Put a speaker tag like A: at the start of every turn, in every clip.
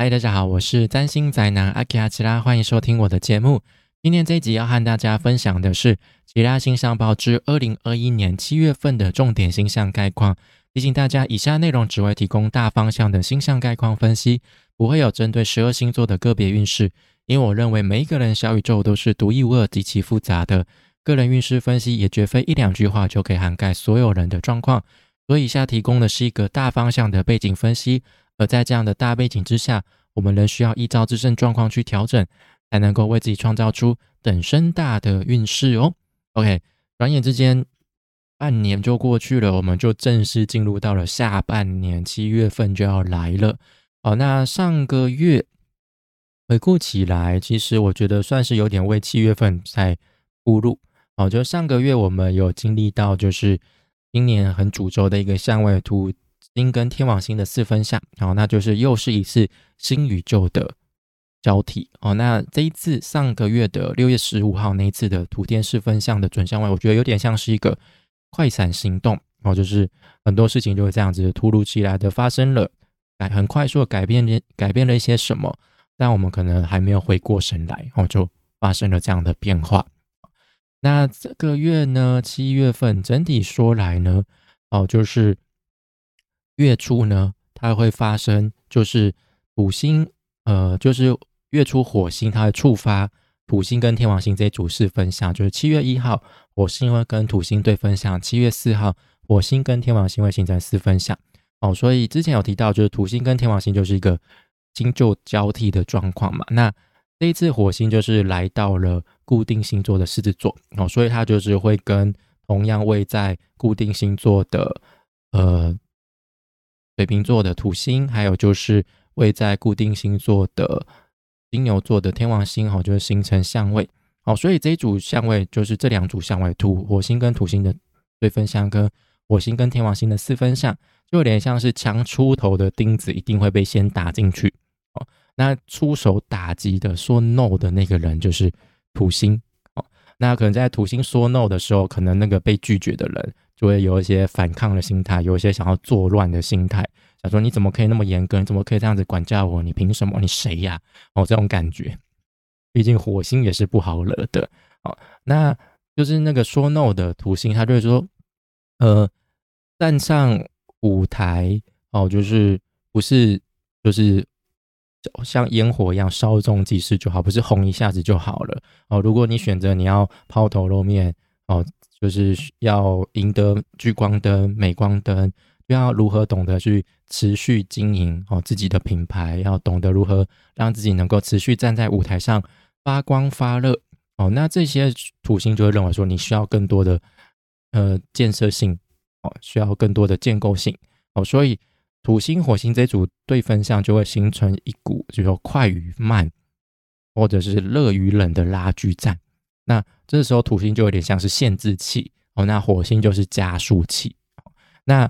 A: 嗨，大家好，我是占星宅男阿基阿奇拉，欢迎收听我的节目。今天这一集要和大家分享的是《奇拉星象报》之二零二一年七月份的重点星象概况。提醒大家，以下内容只会提供大方向的星象概况分析，不会有针对十二星座的个别运势。因为我认为每一个人小宇宙都是独一无二、极其复杂的，个人运势分析也绝非一两句话就可以涵盖所有人的状况。所以以下提供的是一个大方向的背景分析。而在这样的大背景之下，我们仍需要依照自身状况去调整，才能够为自己创造出等身大的运势哦。OK，转眼之间半年就过去了，我们就正式进入到了下半年，七月份就要来了。好，那上个月回顾起来，其实我觉得算是有点为七月份在铺路。哦，就上个月我们有经历到，就是今年很主轴的一个相位图。星跟天王星的四分相，然后那就是又是一次新宇宙的交替哦。那这一次上个月的六月十五号那一次的土天四分相的准相位，我觉得有点像是一个快闪行动哦，就是很多事情就会这样子突如其来的发生了，改很快速的改变改变了一些什么，但我们可能还没有回过神来哦，就发生了这样的变化。那这个月呢，七月份整体说来呢，哦，就是。月初呢，它会发生，就是土星，呃，就是月初火星它会触发土星跟天王星这一组四分相，就是七月一号火星会跟土星对分相，七月四号火星跟天王星会形成四分相。哦，所以之前有提到，就是土星跟天王星就是一个新旧交替的状况嘛。那这一次火星就是来到了固定星座的狮子座，哦，所以它就是会跟同样位在固定星座的，呃。水瓶座的土星，还有就是位在固定星座的金牛座的天王星，哈，就是形成相位，好，所以这一组相位就是这两组相位，土火星跟土星的对分相，跟火星跟天王星的四分相，就有点像是枪出头的钉子，一定会被先打进去，哦，那出手打击的说 no 的那个人就是土星，哦，那可能在土星说 no 的时候，可能那个被拒绝的人。就会有一些反抗的心态，有一些想要作乱的心态，想说你怎么可以那么严格？你怎么可以这样子管教我？你凭什么？你谁呀？哦，这种感觉，毕竟火星也是不好惹的。哦，那就是那个说 no 的土星，他就会说，呃，站上舞台哦，就是不是就是像烟火一样稍纵即逝就好，不是红一下子就好了。哦，如果你选择你要抛头露面，哦。就是要赢得聚光灯、镁光灯，要如何懂得去持续经营哦自己的品牌，要懂得如何让自己能够持续站在舞台上发光发热哦。那这些土星就会认为说，你需要更多的呃建设性哦，需要更多的建构性哦。所以土星、火星这组对分相就会形成一股，就说快与慢，或者是热与冷的拉锯战。那这时候土星就有点像是限制器哦，那火星就是加速器。那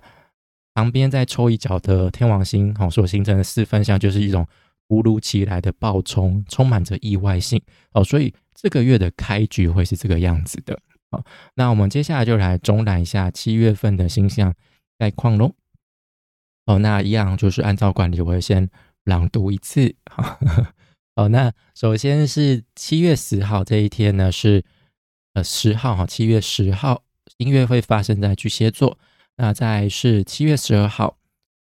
A: 旁边再抽一脚的天王星哦，所形成的四分相就是一种突如其来的暴冲，充满着意外性哦。所以这个月的开局会是这个样子的哦。那我们接下来就来总览一下七月份的星象概况喽。哦，那一样就是按照惯例，我会先朗读一次。哦，那首先是七月十号这一天呢，是呃十号哈，七月十号音乐会发生在巨蟹座。那再是七月十二号，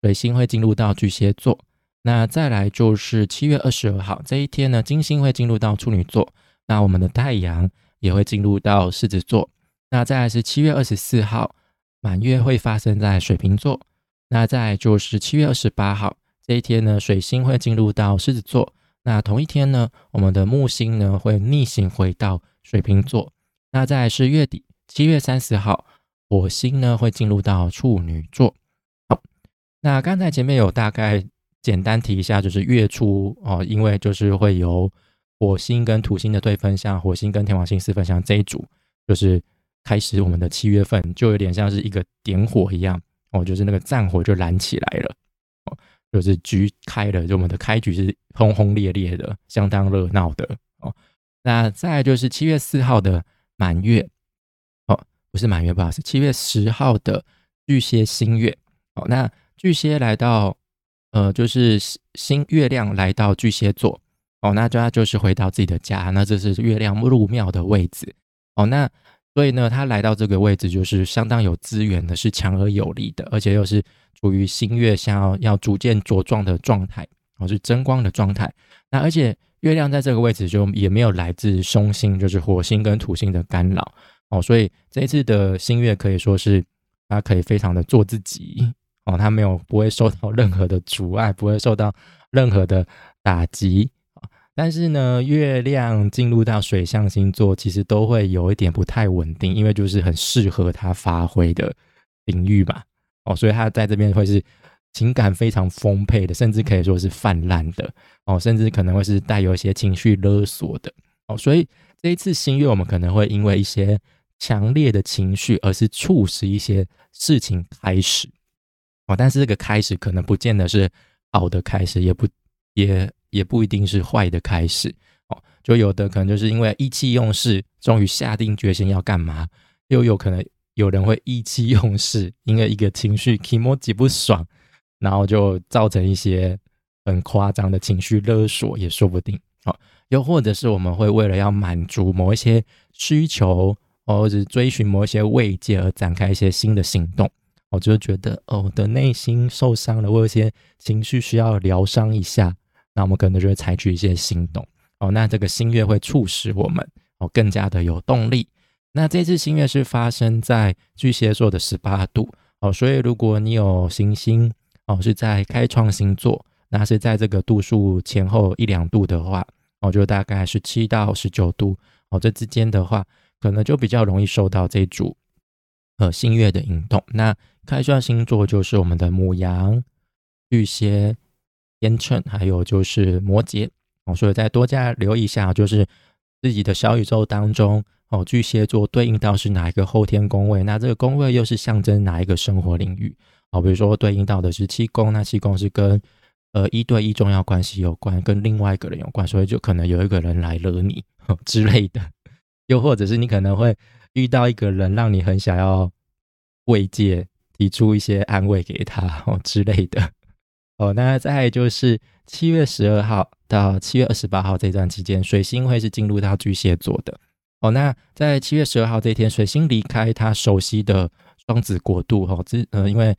A: 水星会进入到巨蟹座。那再来就是七月二十二号这一天呢，金星会进入到处女座。那我们的太阳也会进入到狮子座。那再来是七月二十四号，满月会发生在水瓶座。那再就是七月二十八号这一天呢，水星会进入到狮子座。那同一天呢，我们的木星呢会逆行回到水瓶座。那再是月底七月三十号，火星呢会进入到处女座。好，那刚才前面有大概简单提一下，就是月初哦，因为就是会有火星跟土星的对分相，火星跟天王星四分相这一组，就是开始我们的七月份，就有点像是一个点火一样哦，就是那个战火就燃起来了。就是局开了，就我们的开局是轰轰烈烈的，相当热闹的哦。那再就是七月四号的满月哦，不是满月，不好意思，七月十号的巨蟹新月哦。那巨蟹来到呃，就是新月亮来到巨蟹座哦，那就他就是回到自己的家，那这是月亮入庙的位置哦，那所以呢，他来到这个位置就是相当有资源的，是强而有力的，而且又是处于新月想要要逐渐茁壮的状态哦，是争光的状态。那而且月亮在这个位置就也没有来自凶星，就是火星跟土星的干扰哦，所以这一次的新月可以说是他可以非常的做自己。哦，他没有不会受到任何的阻碍，不会受到任何的打击。但是呢，月亮进入到水象星座，其实都会有一点不太稳定，因为就是很适合他发挥的领域嘛。哦，所以他在这边会是情感非常丰沛的，甚至可以说是泛滥的哦，甚至可能会是带有一些情绪勒索的哦。所以这一次新月，我们可能会因为一些强烈的情绪，而是促使一些事情开始。哦，但是这个开始可能不见得是好的开始，也不也也不一定是坏的开始。哦，就有的可能就是因为意气用事，终于下定决心要干嘛；又有可能有人会意气用事，因为一个情绪 e m o 不爽，然后就造成一些很夸张的情绪勒索，也说不定。哦，又或者是我们会为了要满足某一些需求，或者追寻某一些慰藉而展开一些新的行动。我就觉得，哦，我的内心受伤了，我有些情绪需要疗伤一下，那我们可能就会采取一些行动。哦，那这个新月会促使我们哦更加的有动力。那这次新月是发生在巨蟹座的十八度哦，所以如果你有行星哦是在开创星座，那是在这个度数前后一两度的话，哦，就大概是七到十九度哦，这之间的话，可能就比较容易受到这组呃新月的引动。那开创星座就是我们的母羊、巨蟹、天秤，还有就是摩羯哦，所以再多加留意一下，就是自己的小宇宙当中哦，巨蟹座对应到是哪一个后天宫位？那这个宫位又是象征哪一个生活领域？哦，比如说对应到的是七宫，那七宫是跟呃一对一重要关系有关，跟另外一个人有关，所以就可能有一个人来惹你 之类的，又或者是你可能会遇到一个人，让你很想要慰藉。提出一些安慰给他哦之类的哦，那再就是七月十二号到七月二十八号这段期间，水星会是进入到巨蟹座的哦。那在七月十二号这一天，水星离开他熟悉的双子国度哦，之呃，因为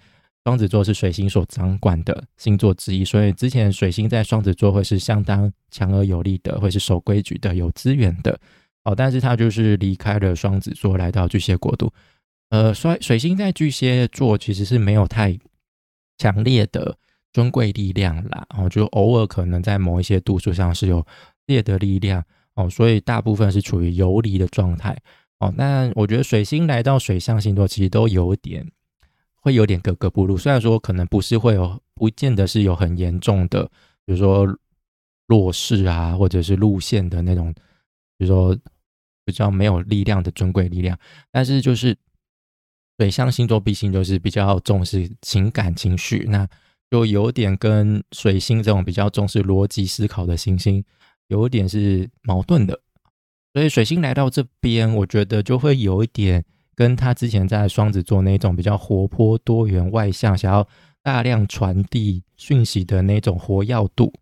A: 双子座是水星所掌管的星座之一，所以之前水星在双子座会是相当强而有力的，会是守规矩的、有资源的哦。但是他就是离开了双子座，来到巨蟹国度。呃，水水星在巨蟹座其实是没有太强烈的尊贵力量啦，哦，就偶尔可能在某一些度数上是有烈的力量哦，所以大部分是处于游离的状态哦。那我觉得水星来到水象星座，其实都有点会有点格格不入，虽然说可能不是会有，不见得是有很严重的，比如说弱势啊，或者是路线的那种，比如说比较没有力量的尊贵力量，但是就是。水象星座毕竟就是比较重视情感情绪，那就有点跟水星这种比较重视逻辑思考的行星有点是矛盾的。所以水星来到这边，我觉得就会有一点跟他之前在双子座那种比较活泼、多元、外向，想要大量传递讯息的那种活跃度，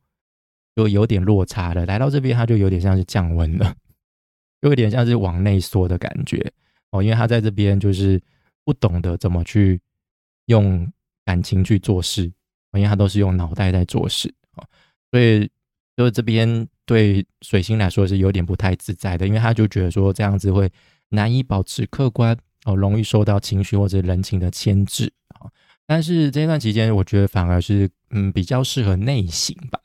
A: 就有点落差了。来到这边，他就有点像是降温了，有点像是往内缩的感觉哦，因为他在这边就是。不懂得怎么去用感情去做事，因为他都是用脑袋在做事啊，所以就是这边对水星来说是有点不太自在的，因为他就觉得说这样子会难以保持客观哦，容易受到情绪或者人情的牵制啊。但是这段期间，我觉得反而是嗯比较适合内省吧，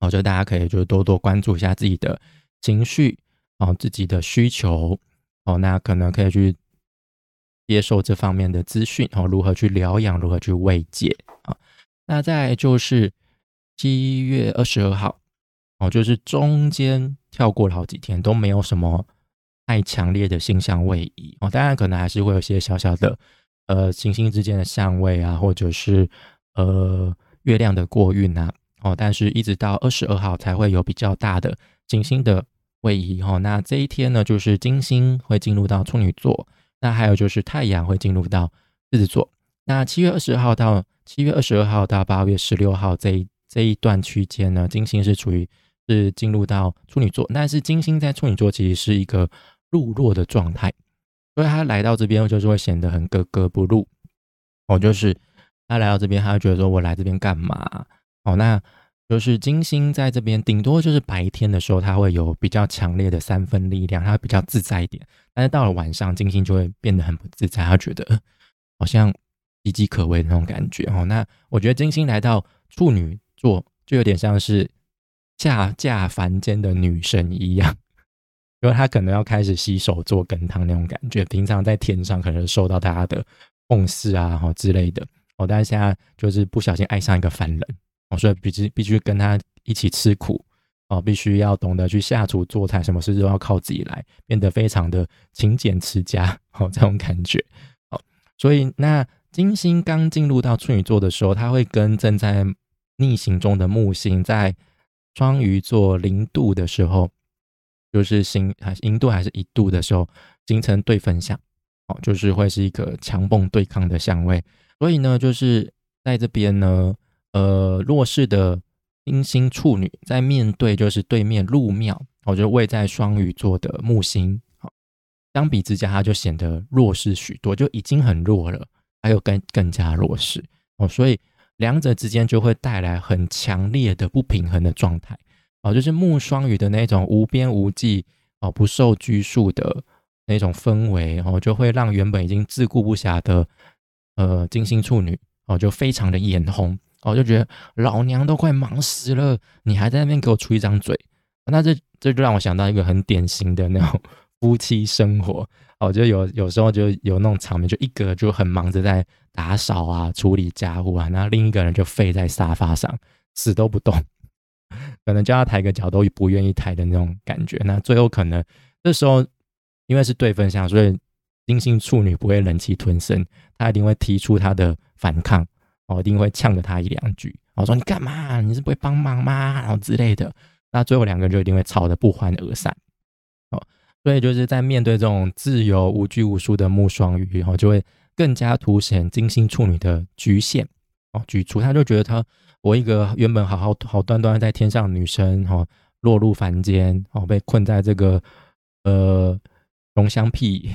A: 哦，就大家可以就多多关注一下自己的情绪哦，自己的需求哦，那可能可以去。接受这方面的资讯，哦，如何去疗养，如何去慰藉啊？那再就是七月二十二号，哦，就是中间跳过了好几天，都没有什么太强烈的星象位移哦。当然，可能还是会有些小小的呃行星之间的相位啊，或者是呃月亮的过运啊，哦，但是一直到二十二号才会有比较大的行星的位移哦。那这一天呢，就是金星会进入到处女座。那还有就是太阳会进入到狮子座。那七月二十号到七月二十二号到八月十六号这一这一段区间呢，金星是处于是进入到处女座，但是金星在处女座其实是一个入落的状态，所以他来到这边就是会显得很格格不入。哦，就是他来到这边，他会觉得说我来这边干嘛？哦，那就是金星在这边，顶多就是白天的时候，他会有比较强烈的三分力量，他会比较自在一点。但是到了晚上，金星就会变得很不自在，他觉得好像岌岌可危的那种感觉。哦，那我觉得金星来到处女座，就有点像是下嫁凡间的女神一样，因为他可能要开始洗手做羹汤那种感觉。平常在天上可能受到大家的奉祀啊，哈之类的。哦，但是现在就是不小心爱上一个凡人哦。所以必须必须跟他一起吃苦哦，必须要懂得去下厨做菜，什么事都要靠自己来，变得非常的勤俭持家，哦，这种感觉。好，所以那金星刚进入到处女座的时候，它会跟正在逆行中的木星在双鱼座零度的时候，就是星还是零度还是一度的时候，形成对分相，哦，就是会是一个强蹦对抗的相位。所以呢，就是在这边呢。呃，弱势的金星处女在面对就是对面入庙，我就位在双鱼座的木星，好，相比之下，它就显得弱势许多，就已经很弱了，还有更更加弱势。哦，所以两者之间就会带来很强烈的不平衡的状态。哦，就是木双鱼的那种无边无际哦，不受拘束的那种氛围哦，就会让原本已经自顾不暇的呃金星处女哦，就非常的眼红。哦就觉得老娘都快忙死了，你还在那边给我出一张嘴，那这这就让我想到一个很典型的那种夫妻生活。我觉得有有时候就有那种场面，就一个就很忙着在打扫啊、处理家务啊，然后另一个人就废在沙发上死都不动，可能叫他抬个脚都不愿意抬的那种感觉。那最后可能这时候因为是对分相，所以金星处女不会忍气吞声，他一定会提出他的反抗。我一定会呛着他一两句，我说你干嘛？你是不会帮忙吗？然后之类的。那最后两个人就一定会吵得不欢而散。所以就是在面对这种自由无拘无束的木双鱼，然后就会更加凸显金星处女的局限。哦，举出他就觉得他我一个原本好好好端端在天上女生，哈，落入凡间，哦，被困在这个呃龙香屁。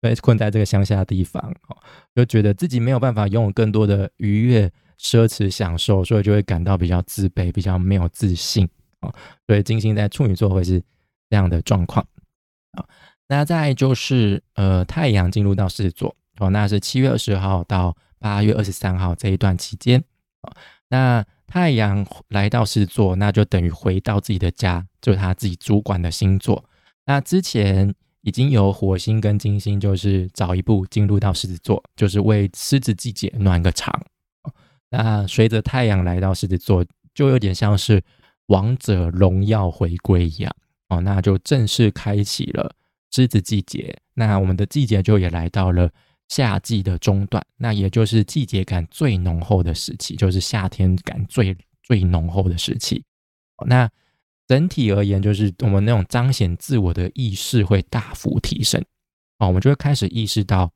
A: 被困在这个乡下的地方，哦，就觉得自己没有办法拥有更多的愉悦、奢侈享受，所以就会感到比较自卑、比较没有自信，啊，所以金星在处女座会是这样的状况，啊，那再就是呃，太阳进入到狮子座，哦，那是七月二十号到八月二十三号这一段期间，啊，那太阳来到狮子座，那就等于回到自己的家，就是他自己主管的星座，那之前。已经有火星跟金星，就是早一步进入到狮子座，就是为狮子季节暖个场。那随着太阳来到狮子座，就有点像是王者荣耀回归一样那就正式开启了栀子季节。那我们的季节就也来到了夏季的中段，那也就是季节感最浓厚的时期，就是夏天感最最浓厚的时期。那整体而言，就是我们那种彰显自我的意识会大幅提升哦，我们就会开始意识到，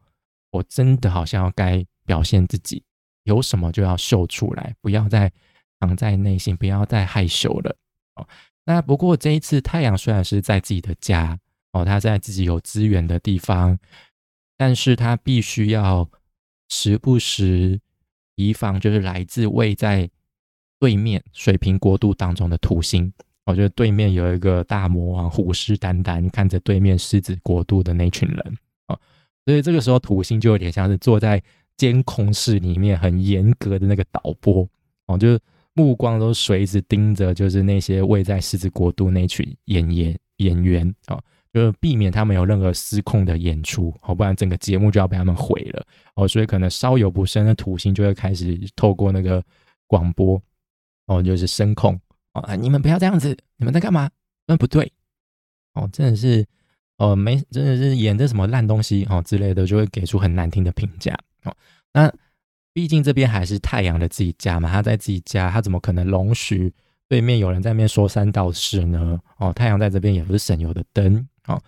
A: 我真的好像要该表现自己，有什么就要秀出来，不要再藏在内心，不要再害羞了哦。那不过这一次，太阳虽然是在自己的家哦，他在自己有资源的地方，但是他必须要时不时提防，就是来自位在对面水平国度当中的土星。我觉得对面有一个大魔王虎视眈眈看着对面狮子国度的那群人啊，所以这个时候土星就有点像是坐在监控室里面很严格的那个导播哦，就是目光都随时盯着，就是那些位在狮子国度那群演员演员啊，就是避免他们有任何失控的演出，哦，不然整个节目就要被他们毁了哦，所以可能稍有不慎，那土星就会开始透过那个广播哦，就是声控。啊！你们不要这样子，你们在干嘛？那不对哦，真的是哦，没真的是演的什么烂东西哦之类的，就会给出很难听的评价哦。那毕竟这边还是太阳的自己家嘛，他在自己家，他怎么可能容许对面有人在那边说三道四呢？哦，太阳在这边也不是省油的灯哦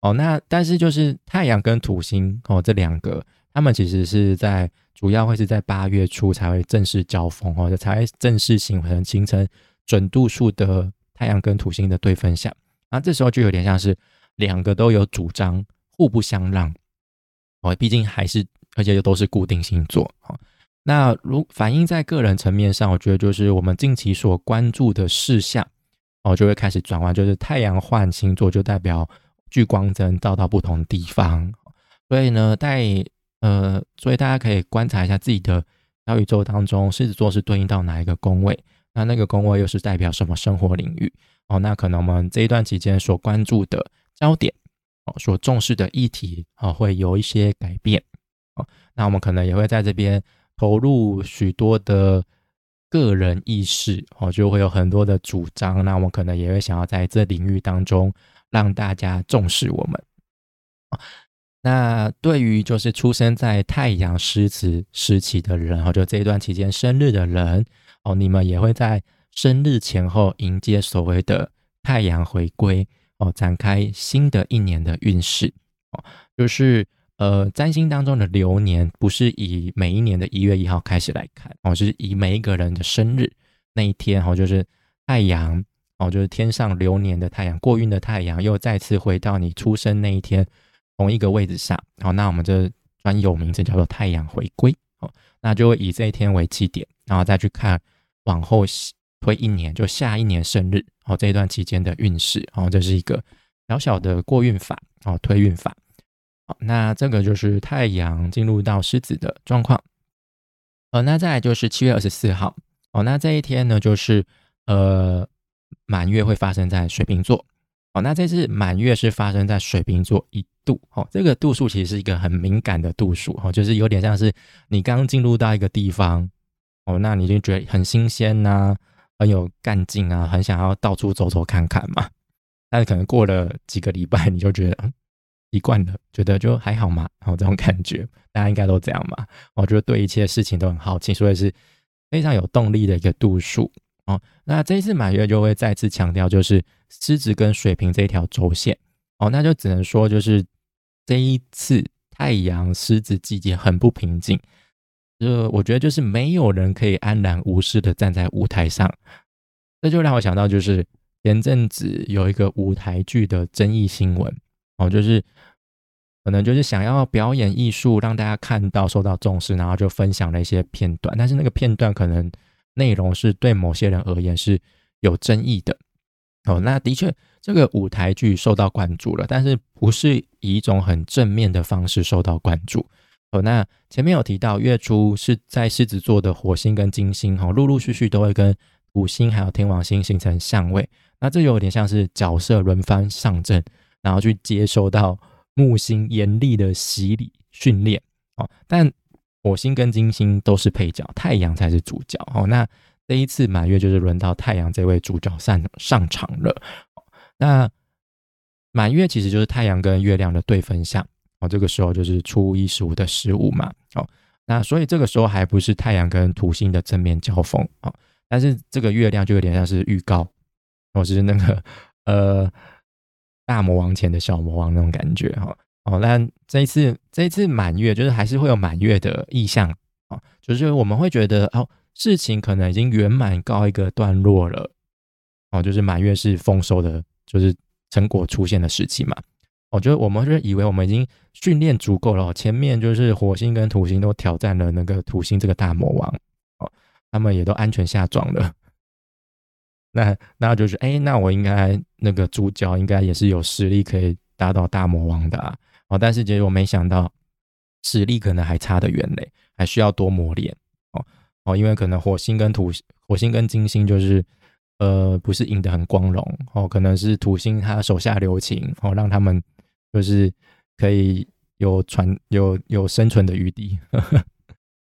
A: 哦。那但是就是太阳跟土星哦这两个，他们其实是在主要会是在八月初才会正式交锋哦，才会正式形成形成准度数的太阳跟土星的对分相。那这时候就有点像是两个都有主张，互不相让哦。毕竟还是而且又都是固定星座哦。那如反映在个人层面上，我觉得就是我们近期所关注的事项哦，就会开始转换，就是太阳换星座就代表聚光灯照到不同地方，所以呢，在呃，所以大家可以观察一下自己的小宇宙当中，狮子座是对应到哪一个宫位？那那个宫位又是代表什么生活领域？哦，那可能我们这一段期间所关注的焦点，哦，所重视的议题，哦，会有一些改变。那我们可能也会在这边投入许多的个人意识，哦，就会有很多的主张。那我们可能也会想要在这领域当中让大家重视我们。那对于就是出生在太阳狮子时期的人，哦，就这一段期间生日的人，哦，你们也会在生日前后迎接所谓的太阳回归，哦，展开新的一年的运势，哦，就是呃，占星当中的流年不是以每一年的一月一号开始来看，哦，是以每一个人的生日那一天，哦，就是太阳，哦，就是天上流年的太阳过运的太阳，又再次回到你出生那一天。同一个位置上，好，那我们这专有名字叫做太阳回归，哦，那就会以这一天为起点，然后再去看往后推一年，就下一年生日，哦，这一段期间的运势，哦，这是一个小小的过运法，哦，推运法，好，那这个就是太阳进入到狮子的状况，呃，那再来就是七月二十四号，哦，那这一天呢，就是呃满月会发生在水瓶座。哦，那这次满月是发生在水瓶座一度，哦，这个度数其实是一个很敏感的度数，哦，就是有点像是你刚进入到一个地方，哦，那你就觉得很新鲜呐，很有干劲啊，很想要到处走走看看嘛。但是可能过了几个礼拜，你就觉得习惯了，觉得就还好嘛，然后这种感觉，大家应该都这样嘛。我觉得对一切事情都很好奇，所以是非常有动力的一个度数。哦，那这一次满月就会再次强调，就是狮子跟水瓶这一条轴线。哦，那就只能说，就是这一次太阳狮子季节很不平静。就我觉得，就是没有人可以安然无事的站在舞台上。这就让我想到，就是前阵子有一个舞台剧的争议新闻。哦，就是可能就是想要表演艺术，让大家看到受到重视，然后就分享了一些片段。但是那个片段可能。内容是对某些人而言是有争议的哦。那的确，这个舞台剧受到关注了，但是不是以一种很正面的方式受到关注哦。那前面有提到，月初是在狮子座的火星跟金星哈，陆陆续续都会跟土星还有天王星形成相位。那这有点像是角色轮番上阵，然后去接收到木星严厉的洗礼训练哦。但火星跟金星都是配角，太阳才是主角哦。那这一次满月就是轮到太阳这位主角上上场了。那满月其实就是太阳跟月亮的对分相哦。这个时候就是初一十五的十五嘛哦。那所以这个时候还不是太阳跟土星的正面交锋哦。但是这个月亮就有点像是预告，或是那个呃大魔王前的小魔王那种感觉哈。哦，那这一次这一次满月，就是还是会有满月的意象啊，就是我们会觉得哦，事情可能已经圆满告一个段落了，哦，就是满月是丰收的，就是成果出现的时期嘛。我觉得我们就以为我们已经训练足够了，前面就是火星跟土星都挑战了那个土星这个大魔王，哦，他们也都安全下装了。那那就是哎，那我应该那个主角应该也是有实力可以打倒大魔王的啊。哦，但是结果没想到实力可能还差得远嘞，还需要多磨练。哦哦，因为可能火星跟土火星跟金星就是呃不是赢得很光荣。哦，可能是土星他手下留情哦，让他们就是可以有传有有生存的余地。呵 呵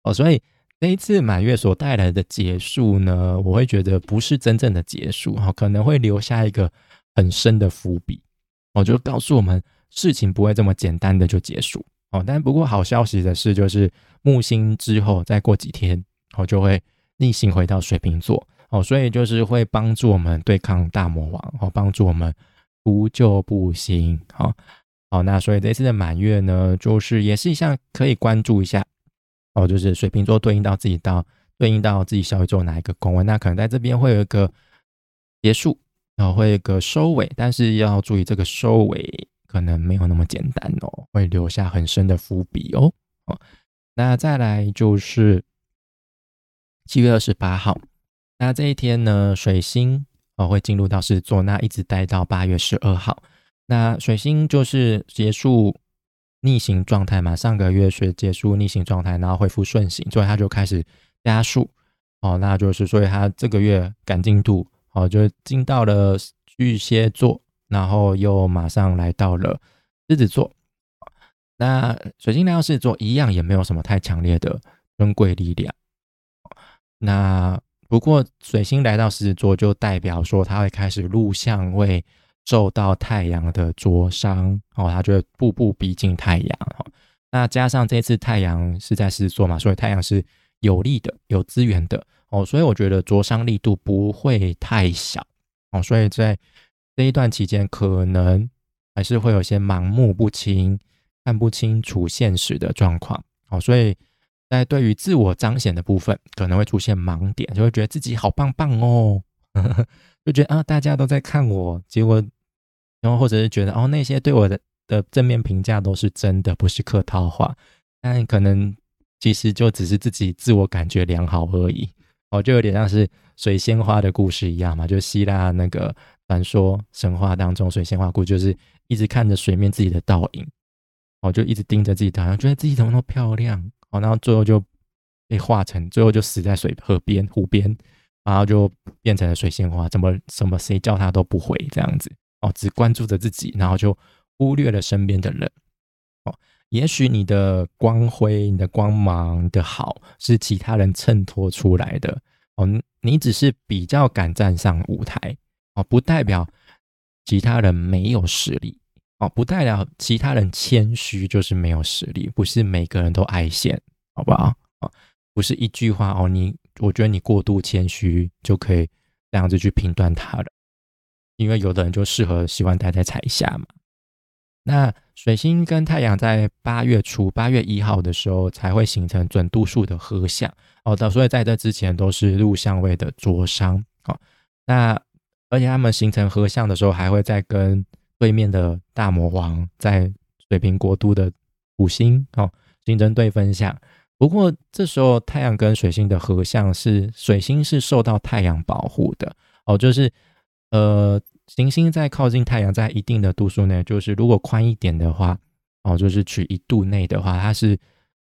A: 哦，所以那一次满月所带来的结束呢，我会觉得不是真正的结束哈，可能会留下一个很深的伏笔，我就告诉我们。事情不会这么简单的就结束。哦，但不过好消息的是，就是木星之后再过几天哦，就会逆行回到水瓶座。哦，所以就是会帮助我们对抗大魔王哦，帮助我们不旧不新。哦好，那所以这次的满月呢，就是也是一项可以关注一下哦，就是水瓶座对应到自己到对应到自己小宇宙哪一个宫位，那可能在这边会有一个结束，然后会有一个收尾，但是要注意这个收尾可能没有那么简单哦，会留下很深的伏笔哦。哦，那再来就是七月二十八号，那这一天呢，水星哦会进入到狮子座，那一直待到八月十二号。那水星就是结束逆行状态嘛，上个月是结束逆行状态，然后恢复顺行，所以它就开始加速哦，那就是所以它这个月赶进度哦，就进到了巨蟹座，然后又马上来到了狮子座。那水星来到狮子座一样也没有什么太强烈的尊贵力量。那不过水星来到狮子座就代表说它会开始入相位。受到太阳的灼伤哦，他就会步步逼近太阳哦。那加上这次太阳是在狮子座嘛，所以太阳是有利的、有资源的哦，所以我觉得灼伤力度不会太小哦。所以在这一段期间，可能还是会有些盲目不清、看不清楚现实的状况哦。所以在对于自我彰显的部分，可能会出现盲点，就会觉得自己好棒棒哦。就觉得啊，大家都在看我，结果，然后或者是觉得哦，那些对我的的正面评价都是真的，不是客套话，但可能其实就只是自己自我感觉良好而已。哦，就有点像是水仙花的故事一样嘛，就希腊那个传说神话当中水仙花故，就是一直看着水面自己的倒影，哦，就一直盯着自己倒影，觉得自己怎么那么漂亮，哦，然后最后就被化成，最后就死在水河边、湖边。然后就变成了水仙花，怎么什么谁叫他都不回这样子哦，只关注着自己，然后就忽略了身边的人哦。也许你的光辉、你的光芒的好是其他人衬托出来的哦，你只是比较敢站上舞台哦，不代表其他人没有实力哦，不代表其他人谦虚就是没有实力，不是每个人都爱现，好不好？哦，不是一句话哦，你。我觉得你过度谦虚就可以这样子去评断他了，因为有的人就适合喜欢待在彩霞嘛。那水星跟太阳在八月初八月一号的时候才会形成准度数的合相哦，的所以在这之前都是入相位的灼伤哦。那而且他们形成合相的时候，还会再跟对面的大魔王在水瓶国度的五星哦形成对分相。不过这时候太阳跟水星的合相是水星是受到太阳保护的哦，就是呃行星在靠近太阳在一定的度数内，就是如果宽一点的话哦，就是取一度内的话，它是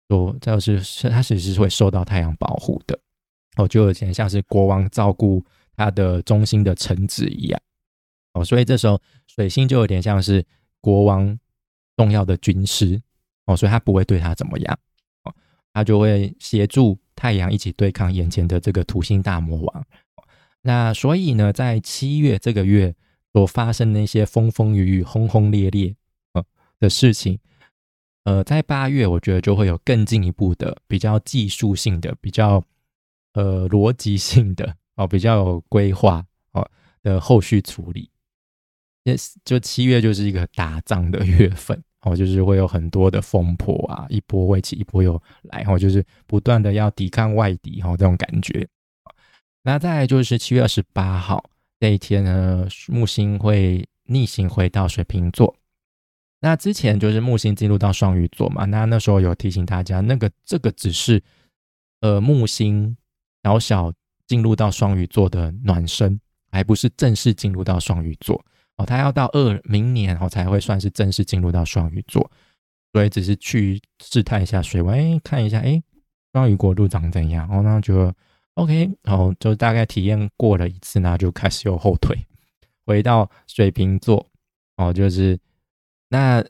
A: 说就是它其实是会受到太阳保护的哦，就有点像是国王照顾他的中心的臣子一样哦，所以这时候水星就有点像是国王重要的军师哦，所以他不会对他怎么样。哦他就会协助太阳一起对抗眼前的这个土星大魔王。那所以呢，在七月这个月所发生那些风风雨雨、轰轰烈烈呃的事情，呃，在八月我觉得就会有更进一步的、比较技术性的、比较呃逻辑性的哦，比较有规划哦的后续处理。Yes，就七月就是一个打仗的月份。哦，就是会有很多的风波啊，一波未起，一波又来，哦，就是不断的要抵抗外敌，哈，这种感觉。那再来就是七月二十八号这一天呢，木星会逆行回到水瓶座。那之前就是木星进入到双鱼座嘛，那那时候有提醒大家，那个这个只是呃木星小小进入到双鱼座的暖身，还不是正式进入到双鱼座。哦，他要到二明年哦才会算是正式进入到双鱼座，所以只是去试探一下水温，看一下，哎，双鱼国度长怎样？哦，那就 OK，然后就大概体验过了一次，那就开始有后退，回到水瓶座。哦，就是那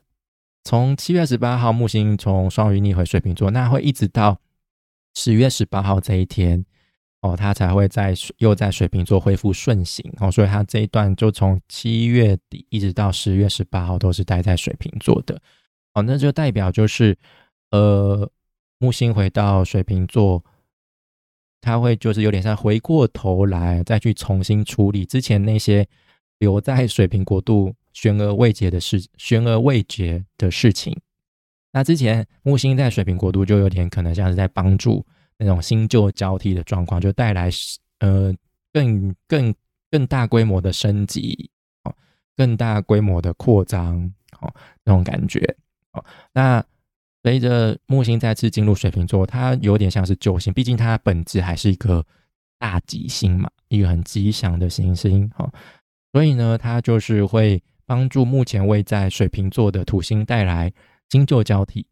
A: 从七月十八号木星从双鱼逆回水瓶座，那会一直到十月十八号这一天。哦，它才会在又在水瓶座恢复顺行哦，所以它这一段就从七月底一直到十月十八号都是待在水瓶座的哦，那就代表就是呃木星回到水瓶座，它会就是有点像回过头来再去重新处理之前那些留在水瓶国度悬而未决的事，悬而未决的事情。那之前木星在水瓶国度就有点可能像是在帮助那种新旧交替的状况，就带来呃更更更大规模的升级，哦，更大规模的扩张，哦，那种感觉，哦，那随着木星再次进入水瓶座，它有点像是救星，毕竟它本质还是一个大吉星嘛，一个很吉祥的行星，哦，所以呢，它就是会帮助目前位在水瓶座的土星带来。新旧交替，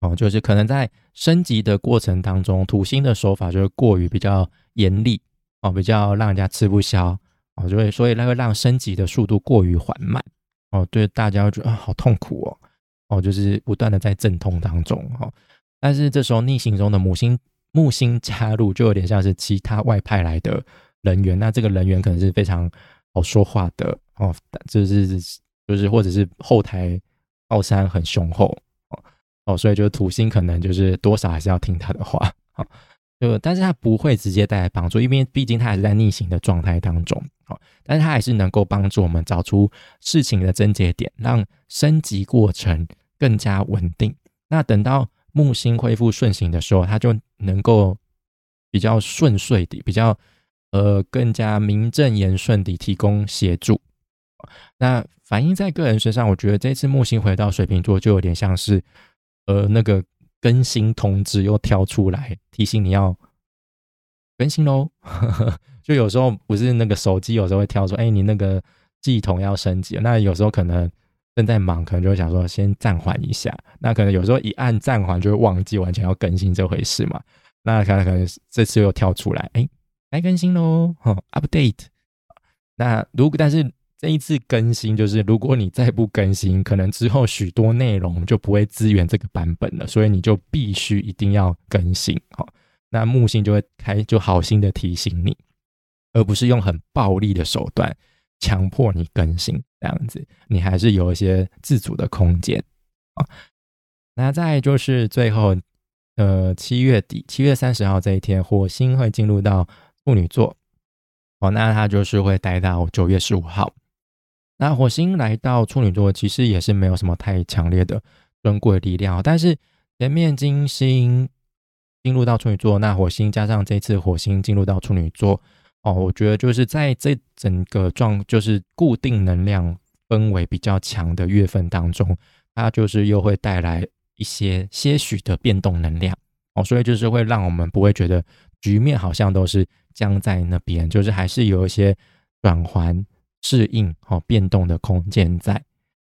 A: 哦，就是可能在升级的过程当中，土星的手法就是过于比较严厉，哦，比较让人家吃不消，哦，就会所以那会让升级的速度过于缓慢，哦，对大家觉得啊好痛苦哦，哦，就是不断的在阵痛当中，哈，但是这时候逆行中的母星木星加入，就有点像是其他外派来的人员，那这个人员可能是非常好说话的，哦，就是就是或者是后台。奥山很雄厚哦哦，所以就是土星可能就是多少还是要听他的话啊，就但是他不会直接带来帮助，因为毕竟他还是在逆行的状态当中哦，但是他还是能够帮助我们找出事情的症结点，让升级过程更加稳定。那等到木星恢复顺行的时候，它就能够比较顺遂的，比较呃更加名正言顺地提供协助。那反映在个人身上，我觉得这次木星回到水瓶座，就有点像是，呃，那个更新通知又跳出来提醒你要更新喽。就有时候不是那个手机有时候会跳出，哎，你那个系统要升级。那有时候可能正在忙，可能就会想说先暂缓一下。那可能有时候一按暂缓，就会忘记完全要更新这回事嘛。那可能可能这次又跳出来，哎，该更新喽，哈，update。那如果但是。这一次更新就是，如果你再不更新，可能之后许多内容就不会支援这个版本了，所以你就必须一定要更新。好，那木星就会开就好心的提醒你，而不是用很暴力的手段强迫你更新这样子，你还是有一些自主的空间啊。那再就是最后，呃，七月底七月三十号这一天，火星会进入到处女座，哦，那它就是会待到九月十五号。那火星来到处女座，其实也是没有什么太强烈的尊贵力量。但是前面金星进入到处女座，那火星加上这次火星进入到处女座，哦，我觉得就是在这整个状，就是固定能量氛围比较强的月份当中，它就是又会带来一些些许的变动能量，哦，所以就是会让我们不会觉得局面好像都是僵在那边，就是还是有一些转环。适应哦变动的空间在，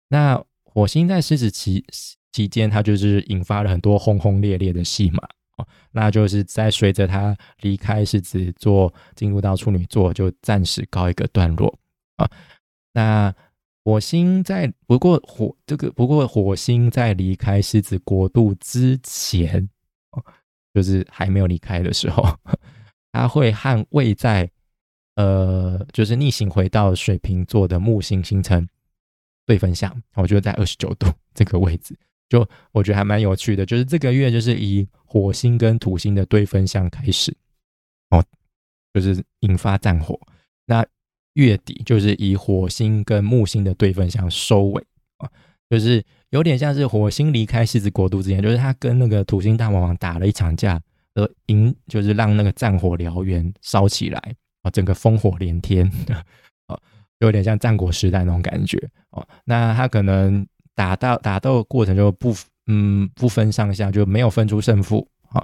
A: 那火星在狮子期期间，它就是引发了很多轰轰烈烈的戏码哦，那就是在随着他离开狮子座，进入到处女座，就暂时告一个段落啊。那火星在不过火这个不过火星在离开狮子国度之前，就是还没有离开的时候，它会和位在。呃，就是逆行回到水瓶座的木星形成对分相，我觉得在二十九度这个位置，就我觉得还蛮有趣的。就是这个月就是以火星跟土星的对分相开始，哦，就是引发战火。那月底就是以火星跟木星的对分相收尾啊，就是有点像是火星离开狮子国度之前，就是他跟那个土星大魔王打了一场架，而引就是让那个战火燎原烧起来。啊，整个烽火连天，哦，有点像战国时代那种感觉哦。那他可能打到打斗过程就不嗯不分上下，就没有分出胜负啊。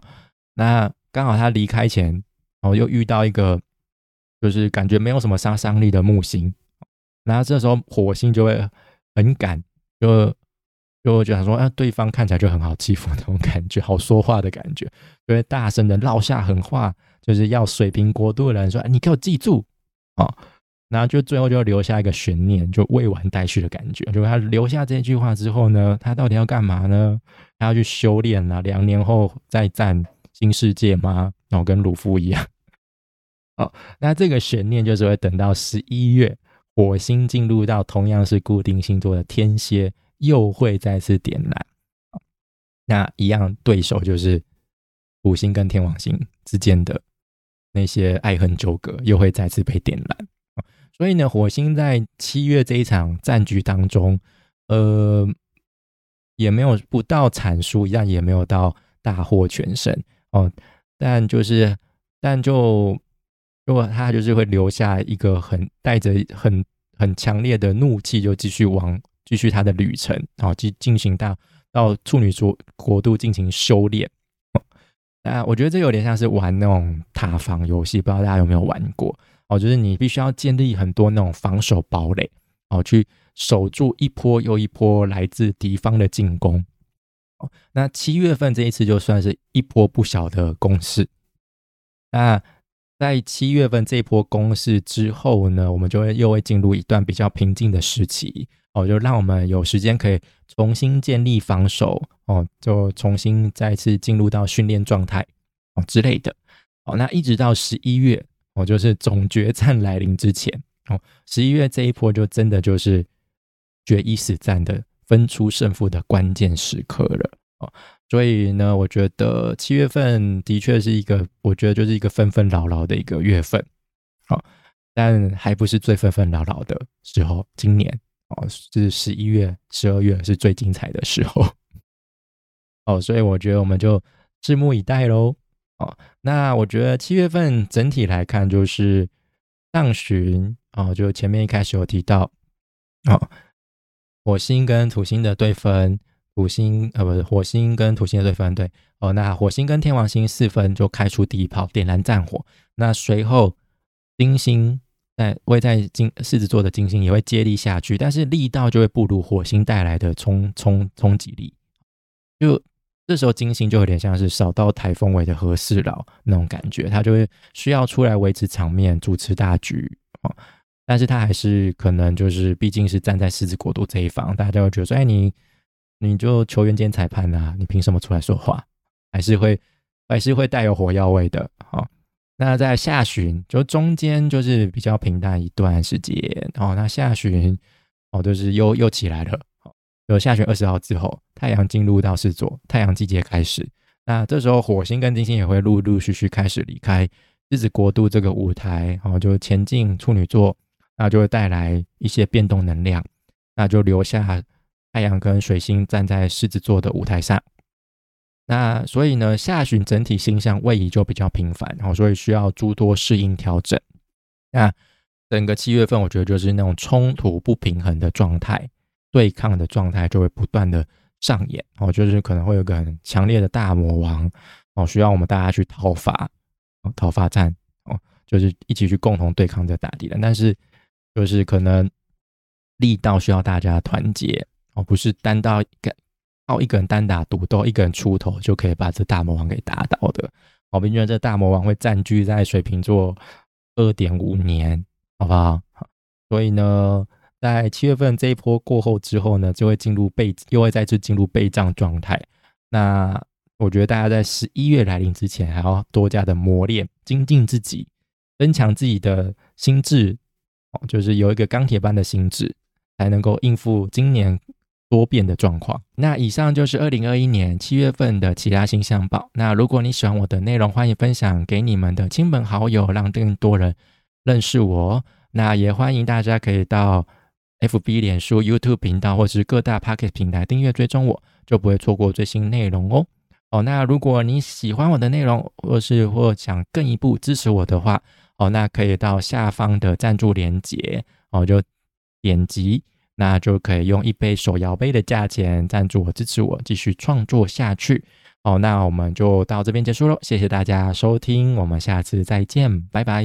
A: 那刚好他离开前，哦，又遇到一个就是感觉没有什么杀伤力的木星，那这时候火星就会很敢，就就会觉得说，啊，对方看起来就很好欺负那种感觉，好说话的感觉，就会大声的撂下狠话。就是要水平国度的人说：“你给我记住啊！”然后就最后就留下一个悬念，就未完待续的感觉。就他留下这句话之后呢，他到底要干嘛呢？他要去修炼啊？两年后再战新世界吗？然后跟鲁夫一样？哦，那这个悬念就是会等到十一月，火星进入到同样是固定星座的天蝎，又会再次点燃。那一样对手就是土星跟天王星之间的。那些爱恨纠葛又会再次被点燃所以呢，火星在七月这一场战局当中，呃，也没有不到惨输一样，也没有到大获全胜哦。但就是，但就如果他就是会留下一个很带着很很强烈的怒气，就继续往继续他的旅程，哦，进进行到到处女座国度进行修炼。啊我觉得这有点像是玩那种塔防游戏，不知道大家有没有玩过哦？就是你必须要建立很多那种防守堡垒哦，去守住一波又一波来自敌方的进攻。哦，那七月份这一次就算是一波不小的攻势。那在七月份这一波攻势之后呢，我们就会又会进入一段比较平静的时期哦，就让我们有时间可以重新建立防守。哦，就重新再次进入到训练状态哦之类的。哦，那一直到十一月，哦，就是总决战来临之前，哦，十一月这一波就真的就是决一死战的分出胜负的关键时刻了。哦，所以呢，我觉得七月份的确是一个，我觉得就是一个纷纷扰扰的一个月份。哦，但还不是最纷纷扰扰的时候。今年哦，是十一月、十二月是最精彩的时候。哦，所以我觉得我们就拭目以待喽。哦，那我觉得七月份整体来看就是上旬哦，就前面一开始有提到，哦，火星跟土星的对分，土星呃不是火星跟土星的对分对。哦，那火星跟天王星四分就开出第一炮，点燃战火。那随后金星在位在金狮子座的金星也会接力下去，但是力道就会不如火星带来的冲冲冲击力，就。这时候金星就有点像是扫到台风尾的和事佬那种感觉，他就会需要出来维持场面、主持大局哦。但是他还是可能就是毕竟是站在狮子国度这一方，大家会觉得说：“哎，你你就球员兼裁判啊，你凭什么出来说话？”还是会还是会带有火药味的。好，那在下旬就中间就是比较平淡一段时间哦。那下旬哦，就是又又起来了。有下旬二十号之后，太阳进入到狮座，太阳季节开始。那这时候，火星跟金星也会陆陆续续开始离开狮子国度这个舞台，然后就前进处女座，那就会带来一些变动能量，那就留下太阳跟水星站在狮子座的舞台上。那所以呢，下旬整体星象位移就比较频繁，然后所以需要诸多适应调整。那整个七月份，我觉得就是那种冲突不平衡的状态。对抗的状态就会不断的上演哦，就是可能会有个很强烈的大魔王哦，需要我们大家去讨伐哦，讨伐战哦，就是一起去共同对抗这打敌人。但是就是可能力道需要大家团结哦，不是单到一个靠一个人单打独斗，一个人出头就可以把这大魔王给打倒的。我们觉得这大魔王会占据在水瓶座二点五年，好不好？所以呢。在七月份这一波过后之后呢，就会进入备，又会再次进入备战状态。那我觉得大家在十一月来临之前，还要多加的磨练、精进自己，增强自己的心智，哦，就是有一个钢铁般的心智，才能够应付今年多变的状况。那以上就是二零二一年七月份的其他星象报。那如果你喜欢我的内容，欢迎分享给你们的亲朋好友，让更多人认识我。那也欢迎大家可以到。F B 脸书、YouTube 频道或是各大 Pocket 平台订阅追踪，我就不会错过最新内容哦。哦，那如果你喜欢我的内容，或是或想更一步支持我的话，哦，那可以到下方的赞助链接，哦，就点击，那就可以用一杯手摇杯的价钱赞助我，支持我继续创作下去。哦，那我们就到这边结束喽，谢谢大家收听，我们下次再见，拜拜。